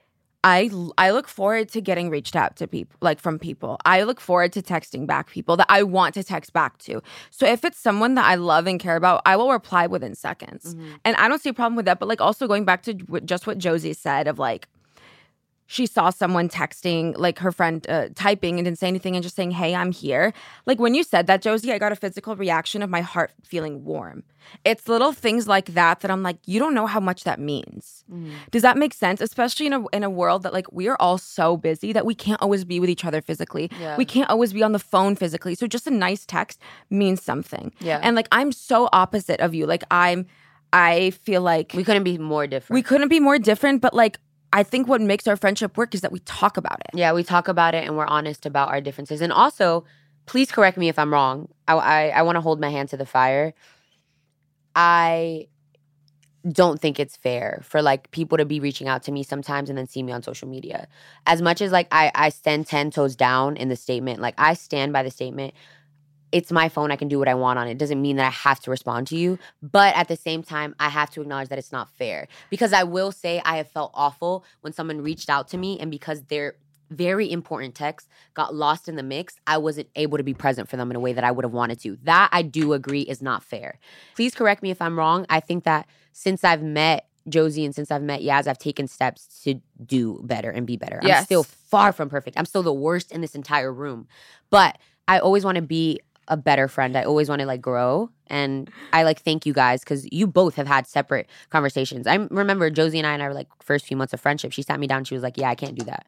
I I look forward to getting reached out to people like from people. I look forward to texting back people that I want to text back to. So if it's someone that I love and care about, I will reply within seconds. Mhm. And I don't see a problem with that, but like also going back to w- just what Josie said of like she saw someone texting like her friend uh, typing and didn't say anything and just saying hey i'm here like when you said that josie i got a physical reaction of my heart feeling warm it's little things like that that i'm like you don't know how much that means Mhm. does that make sense especially in a, in a world that like we are all so busy that we can't always be with each other physically Yeah. we can't always be on the phone physically so just a nice text means something Yeah. and like i'm so opposite of you like i'm i feel like we couldn't be more different. we couldn't be more different, but like I think what makes our friendship work is that we talk about it. Yeah, we talk about it and we're honest about our differences. And also, please correct me if I'm wrong. I I, I want to hold my hand to the fire. I don't think it's fair for like people to be reaching out to me sometimes and then see me on social media. As much as like I I stand 10 toes down in the statement, like I stand by the statement. It's my phone. I can do what I want on it. Doesn't mean that I have to respond to you. But at the same time, I have to acknowledge that it's not fair. Because I will say I have felt awful when someone reached out to me and because their very important text got lost in the mix, I wasn't able to be present for them in a way that I would have wanted to. That I do agree is not fair. Please correct me if I'm wrong. I think that since I've met Josie and since I've met Yaz, I've taken steps to do better and be better. I'm still far from perfect. I'm still the worst in this entire room. But I always want to be a better friend. I always want to like grow. And I like thank you guys because you both have had separate conversations. I remember Josie and I and I were like first few months of friendship. She sat me down. She was like, "Yeah, I can't do that.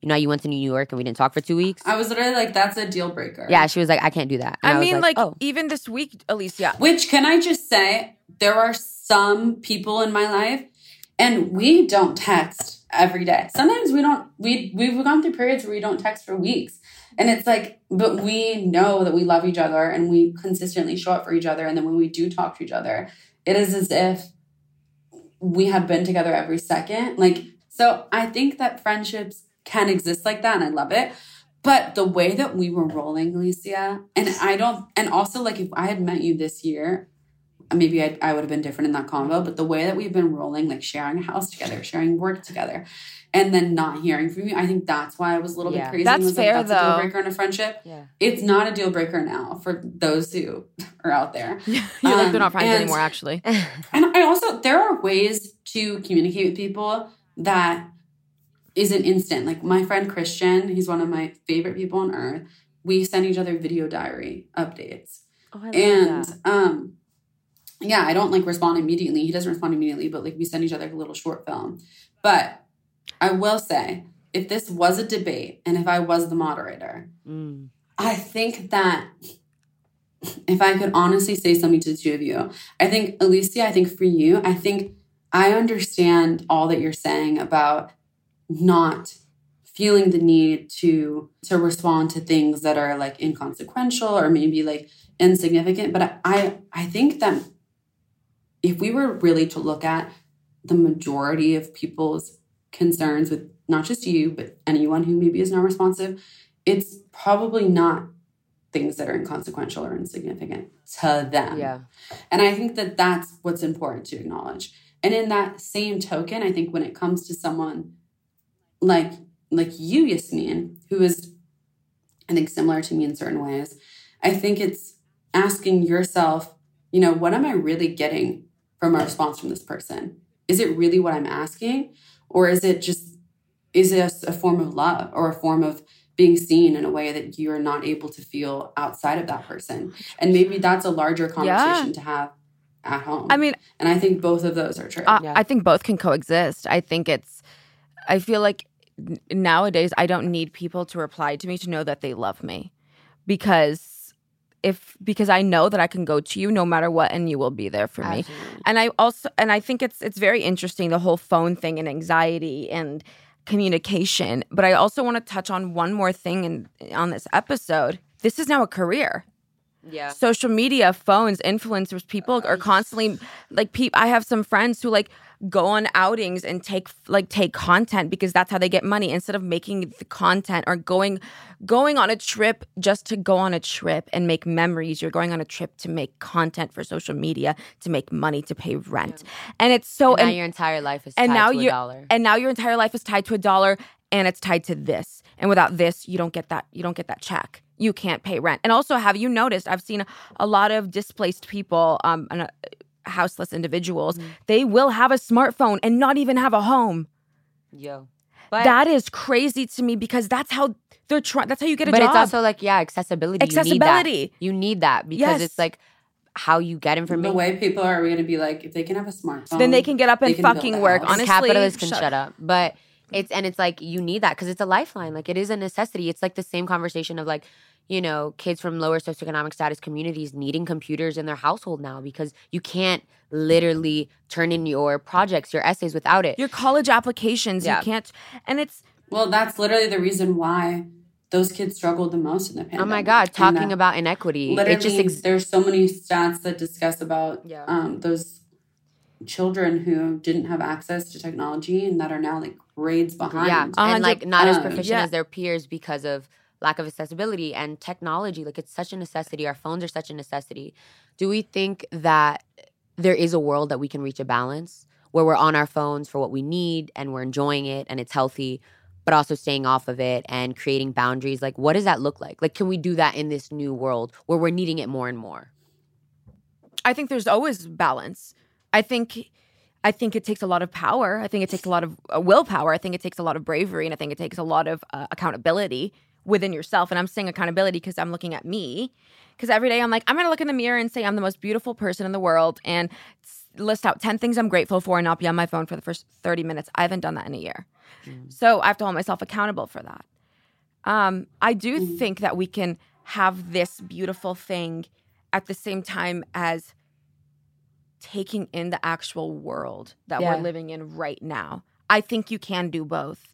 You know, how you went to New York and we didn't talk for two weeks. I was literally like, that's a deal breaker. yeah, she was like, I can't do that. And I was mean, like, oh, even this week, Alycia. Which can I just say, there are some people in my life, and we don't text every day. Sometimes we don't. We we've gone through periods where we don't text for weeks, and it's like, but we know that we love each other and we consistently show up for each other. And then when we do talk to each other, it is as if we had been together every second. Like, so I think that friendships can exist like that, and I love it. But the way that we were rolling, Alycia, and I don't, and also like if I had met you this year, maybe I'd, I would have been different in that convo. But the way that we've been rolling, like sharing a house together, sharing work together, and then not hearing from you, I think that's why I was a little Yeah. bit crazy. That's and was fair, like, that's a though. deal breaker in a friendship. yeah. It's not a deal breaker now for those who are out there. You're like, Um, they're not friends and- anymore, actually. And I also there are ways to communicate with people that isn't instant. Like my friend Christian, he's one of my favorite people on earth. We send each other video diary updates. Oh, I And um yeah, I don't like respond immediately. He doesn't respond immediately, but like we send each other a little short film. But I will say, if this was a debate and if I was the moderator, Mm. I think that if I could honestly say something to the two of you, I think, Alycia, I think for you, I think I understand all that you're saying about not feeling the need to to respond to things that are like inconsequential or maybe like insignificant but i i think that if we were really to look at the majority of people's concerns with not just you but anyone who maybe is not responsive it's probably not things that are inconsequential or insignificant to them Yeah. and I think that that's what's important to acknowledge. And in that same token, I think when it comes to someone like like you, Yasmine, who is I think similar to me in certain ways, I think it's asking yourself, you know, what am I really getting from a response from this person? Is it really what I'm asking? Or is it just is it a, a form of love or a form of being seen in a way that you're not able to feel outside of that person? And maybe that's a larger conversation to have at home. I mean, and I think both of those are true. I- Yeah. I think both can coexist. I think it's, I feel like nowadays I don't need people to reply to me to know that they love me because if, because I know that I can go to you no matter what and you will be there for me. And I also, and I think it's, it's very interesting the whole phone thing and anxiety and communication. But I also want to touch on one more thing in, on this episode. This is now a career Yeah. social media, phones, influencers, people are constantly like peop I have some friends who like go on outings and take like take content because that's how they get money instead of making the content or going going on a trip just to go on a trip and make memories. You're going on a trip to make content for social media to make money to pay rent. And it's so And now and, your entire life is and tied now to a dollar. and now your entire life is tied to a dollar and it's tied to this and without this you don't get that you don't get that check you can't pay rent and also have you noticed i've seen a lot of displaced people um and, uh, houseless individuals Mm-hmm. they will have a smartphone and not even have a home Yo. But that is crazy to me because that's how they're trying that's how you get a but job it's also like yeah, accessibility. Accessibility. You need that, you need that because Yes. it's like how you get information. the way people are going to be like, if they can have a smartphone, then they can get up and fucking work house. honestly capitalists can shut- shut up. But it's and it's like you need that because it's a lifeline. Like it is a necessity. It's like the same conversation of like you know kids from lower socioeconomic status communities needing computers in their household now because you can't literally turn in your projects, your essays without it. your college applications Yeah. you can't and it's Well, that's literally the reason why those kids struggled the most in the pandemic. oh my god, talking that about inequity. literally, It just ex- there's so many stats that discuss about Yeah. um, those children who didn't have access to technology and that are now like grades behind. Yeah, and hundred- like not as proficient yeah. as their peers because of lack of accessibility and technology. Like it's such a necessity. Our phones are such a necessity. Do we think that there is a world that we can reach a balance where we're on our phones for what we need and we're enjoying it and it's healthy, but also staying off of it and creating boundaries? Like, what does that look like? Like, can we do that in this new world where we're needing it more and more? I think there's always balance. I think I think it takes a lot of power. I think it takes a lot of uh, willpower. I think it takes a lot of bravery and I think it takes a lot of uh, accountability within yourself. And I'm saying accountability because I'm looking at me. Because every day I'm like, I'm going to look in the mirror and say I'm the most beautiful person in the world and list out 10 things I'm grateful for and not be on my phone for the first 30 minutes. I haven't done that in a year. So I have to hold myself accountable for that. Um, I do think that we can have this beautiful thing at the same time as taking in the actual world that Yeah. we're living in right now. I think you can do both.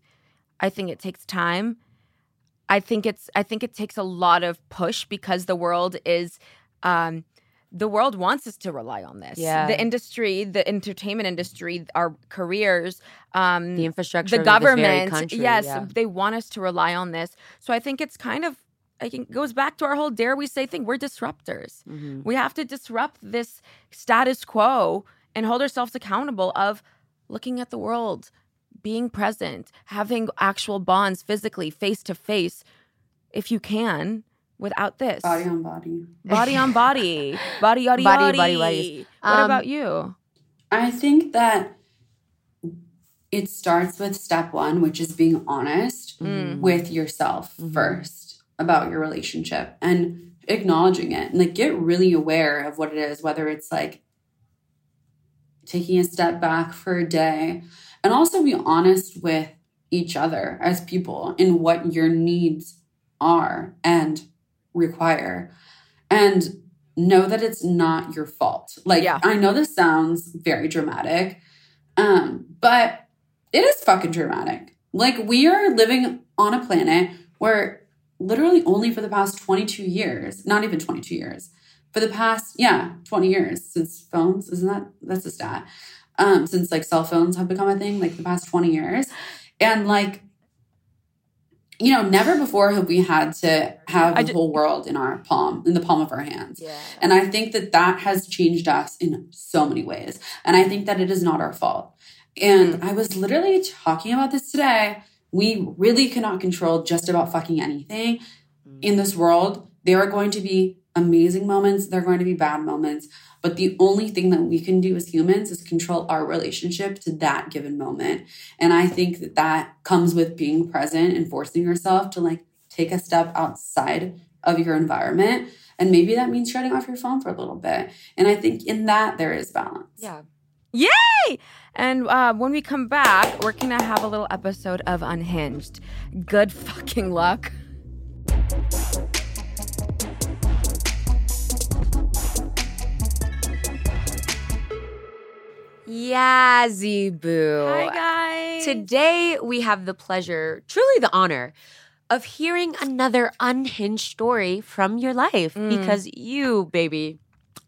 I think it takes time. I think it's I think it takes a lot of push because the world is um the world wants us to rely on this. Yeah. The industry, the entertainment industry, our careers, um The infrastructure the of this very government country, yes yeah. they want us to rely on this so i think it's kind of I think it goes back to our whole dare we say thing we're disruptors Mhm. we have to disrupt this status quo and hold ourselves accountable of looking at the world being present having actual bonds physically face to face if you can without this Body on body. body on body body yada Body, yada body, bodies. what Um, about you I think that it starts with step one, which is being honest Mm. with yourself Mhm. first about your relationship and acknowledging it. And like get really aware of what it is, whether it's like taking a step back for a day and also be honest with each other as people in what your needs are and require. And know that it's not your fault. Like Yeah. i know this sounds very dramatic um but it is fucking dramatic. Like we are living on a planet where literally only for the past 22 years not even 22 years for the past yeah 20 years since phones isn't that that's a stat um since like cell phones have become a thing like the past 20 years and like you know never before have we had to have the whole world in our palm in the palm of our hands Yeah. and I think that that has changed us in so many ways. And I think that it is not our fault. And I was literally talking about this today. We really cannot control just about fucking anything in this world. There are going to be amazing moments, there are going to be bad moments. But the only thing that we can do as humans is control our relationship to that given moment. And I think that that comes with being present and forcing yourself to like take a step outside of your environment. And maybe that means shutting off your phone for a little bit. And I think in that there is balance. Yeah. Yay! And uh, when we come back, we're gonna have a little episode of Unhinged. Good fucking luck. Yazzie boo. Hi guys. Today, we have the pleasure, truly the honor, of hearing another unhinged story from your life Mm. because you, baby,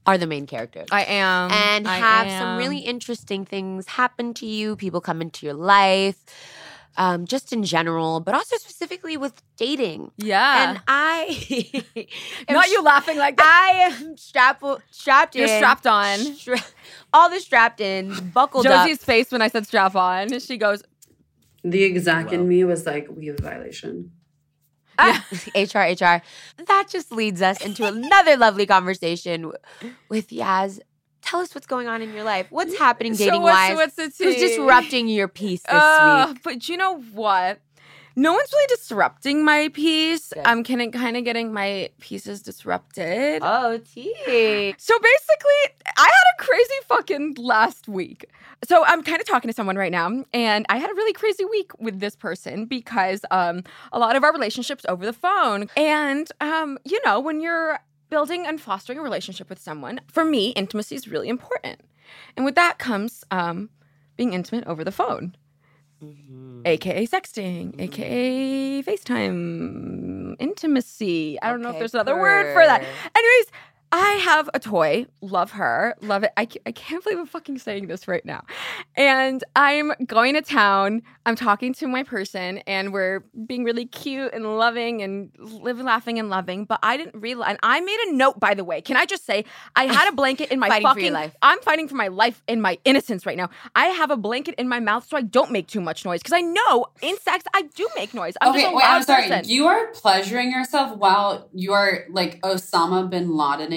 are the main character. I am and I have some really interesting things happen to you. People come into your life, um, just in general, but also specifically with dating. yeah. And I, am Not you laughing like that. I am strapped, strapped You're in. strapped on. stra- all this strapped in, buckled Josie's up. face when I said strap on. She goes, The exec in me was like, we have a violation. Ah, HR, HR. That just leads us into another lovely conversation with Yaz. Tell us what's going on in your life. What's happening so dating what's, wise? what's the Who's disrupting your peace this Uh, week? But you know what? No one's really disrupting my piece. Good. I'm kind of kind of getting my pieces disrupted. Oh, tea. So basically, I had a crazy fucking last week. So I'm kind of talking to someone right now, and I had a really crazy week with this person because um, a lot of our relationships over the phone. And um, you know, when you're building and fostering a relationship with someone, for me, intimacy is really important. And with that comes um, being intimate over the phone. Mm-hmm. AKA sexting, mm-hmm. AKA FaceTime, intimacy. I don't know if there's another word for that. Anyways, I have a toy. Love her. Love it. I, I can't believe I'm fucking saying this right now. And I'm going to town. I'm talking to my person, and we're being really cute and loving and living, laughing, and loving. But I didn't realize. And I made a note, by the way. Can I just say, I had a blanket in my Fighting fucking life. I'm fighting for my life and my innocence right now. I have a blanket in my mouth so I don't make too much noise because I know in sex I do make noise. I'm okay, just a wait, I'm sorry. person. You are pleasuring yourself while you are like Osama bin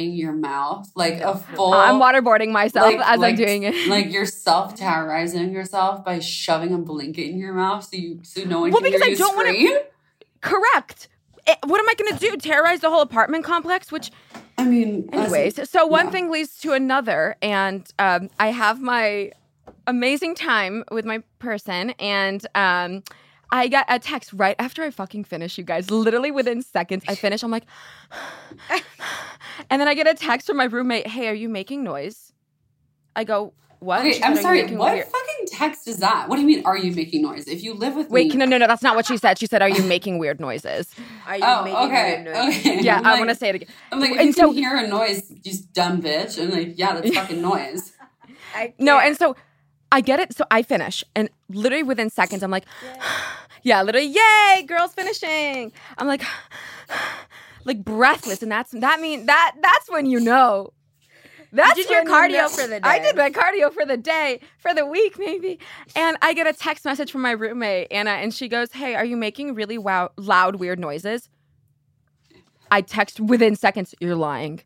Your mouth, like a full. I'm waterboarding myself like- as like- I'm doing it. Like you're self terrorizing yourself by shoving a blanket in your mouth so you so no one Well, can because hear I don't wanna- scream. Correct. eh, what am I going to do? Terrorize the whole apartment complex? Which, I mean, as- anyways, so one yeah. thing leads to another, and um, I have my amazing time with my person, and um, I got a text right after I fucking finish. You guys, literally within seconds, I finish. I'm like, and then I get a text from my roommate. Hey, are you making noise? I go, what? Okay, She I'm said, "Are you sorry. What weird-" fucking text is that? What do you mean? Are you making noise? If you live with me, Wait, me, no, no, no, that's not what she said. She said, "Are you making weird noises?" Oh, are you Oh, making okay. weird noises? okay. Yeah, I'm I like- want to say it again. I'm like, if And you so- can hear a noise, you dumb bitch. I'm like, yeah, that's fucking noise. I No, and so I get it. So I finish, and literally within seconds, I'm like, yeah, literally, yay, girls finishing. I'm like, like breathless, and that's that mean that that's when you know. That's did your when you cardio know- for the day. I did my cardio for the day, for the week, maybe. And I get a text message from my roommate Anna, and she goes, "Hey, are you making really wow- loud, weird noises?" I text within seconds. You're lying.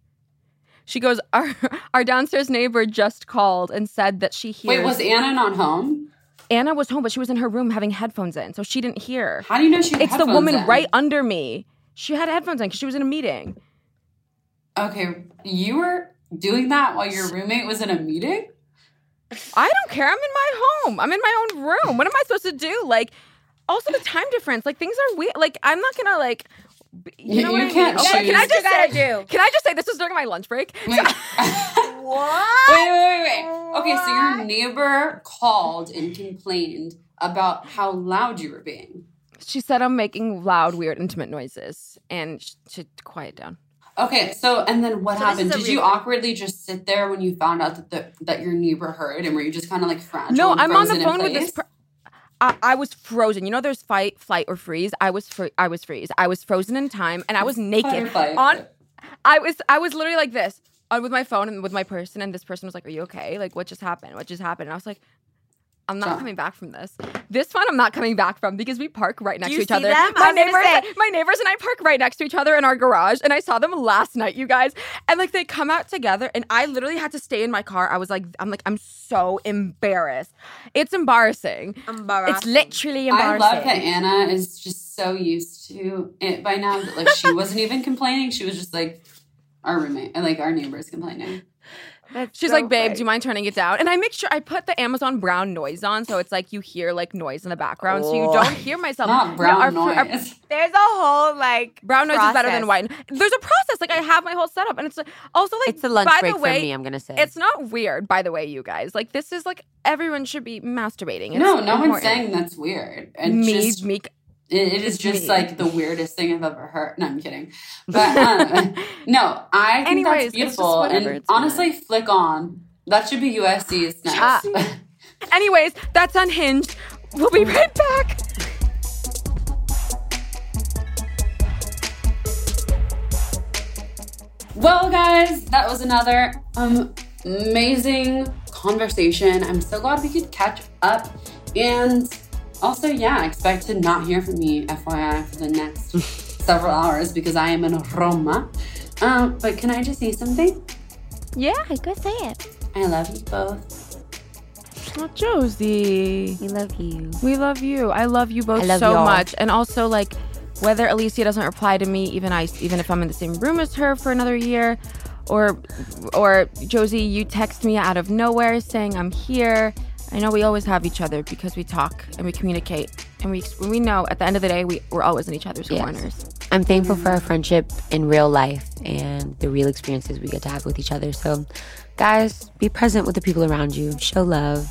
She goes, our, our downstairs neighbor just called and said that she hears. Wait, was Anna not home? Anna was home, but she was in her room having headphones in, so she didn't hear. How do you know she? Had It's the woman in? right under me. She had headphones in because she was in a meeting. Okay, you were doing that while your roommate was in a meeting. I don't care. I'm in my home. I'm in my own room. What am I supposed to do? Like, also the time difference. Like things are weird. Like I'm not gonna like. B- You, You- know what you I can't mean? Okay, can I just You gotta say? do. Can I just say this was during my lunch break? Wait. What? Wait, wait, wait, wait. Okay, so your neighbor called and complained about how loud you were being. She said I'm making loud, weird, intimate noises, and sh- to quiet down. Okay, so and then what So happened? Did you real- awkwardly just sit there when you found out that the, that your neighbor heard, and were you just kind of like fragile? No, I'm on the phone with this. place? Per- I, I was frozen. You know, there's fight, flight, or freeze. I was fr- I was freeze. I was frozen in time, and I was naked on. I was I was literally like this on with my phone and with my person, and this person was like, "Are you okay? Like, what just happened? What just happened?" And I was like. I'm not Stop. coming back from this. This one I'm not coming back from because we park right next you to each see other. them? I My was neighbors, say- my neighbors and I park right next to each other in our garage, and I saw them last night, you guys. And like they come out together, and I literally had to stay in my car. I was like, I'm like, I'm so embarrassed. It's embarrassing. Embarrassing. It's literally embarrassing. I love that Anna is just so used to it by now that like she wasn't even complaining. She was just like our roommate and like our neighbors complaining. That's She's so like, babe, funny. do you mind turning it down? And I make sure I put the Amazon brown noise on, so it's like you hear like noise in the background, so you Oh. don't hear myself. Not No, brown our fr- our- noise. There's a whole like brown noise is better than process. white. There's a process. Like I have my whole setup, and it's like, also like It's a lunch by break the way, for me. I'm gonna say It's not weird, by the way, you guys. Like this is like everyone should be masturbating. It's no, no one's saying that's weird. And me, just me. It, it is just me. like the weirdest thing I've ever heard. No, I'm kidding. But um, no, I think Anyways, that's beautiful. And honestly, flick on. That should be USC's next. Anyways, that's unhinged. We'll be right back. well, guys, that was another um, amazing conversation. I'm so glad we could catch up. And also, yeah, expect to not hear from me, FYI, for the next several hours because I am in Roma. Um, but can I just say something? Yeah, go say it. I love you both. Oh, Josie. we love you. We love you. I love you both love so y'all. much. And also like whether Alycia doesn't reply to me, even I even if I'm in the same room as her for another year, or or Josie, you text me out of nowhere saying I'm here. I know we always have each other because we talk and we communicate and we we know at the end of the day we, we're always in each other's Yes. corners. I'm thankful for our friendship in real life and the real experiences we get to have with each other. So, guys, be present with the people around you, show love,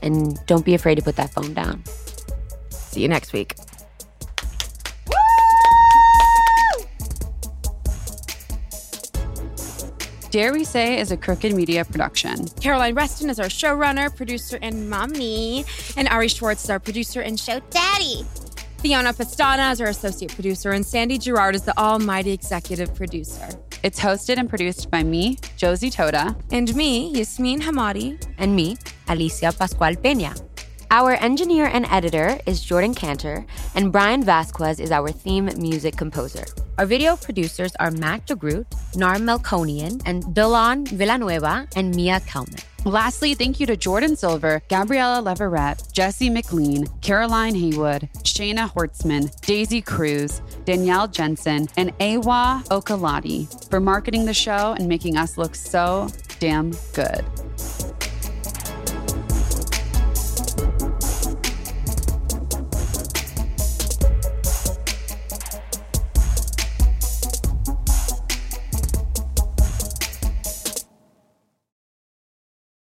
and don't be afraid to put that phone down. See you next week. Dare We Say is a Crooked Media production. Caroline Reston is our showrunner, producer, and mommy. And Ari Schwartz is our producer and show daddy. Fiona Pastana is our associate producer, and Sandy Girard is the almighty executive producer. It's hosted and produced by me, Josie Totah. And me, Yasmine Hamadi. And me, Alycia Pascual Peña. Our engineer and editor is Jordan Cantor, and Brian Vasquez is our theme music composer. Our video producers are Matt DeGroot, Nar Melkonian, and Dylan Villanueva and Mia Kelman. Lastly, thank you to Jordan Silver, Gabriella Leverette, Jesse McLean, Caroline Haywood, Shayna Hortzman, Daisy Cruz, Danielle Jensen, and Awa Okalati for marketing the show and making us look so damn good.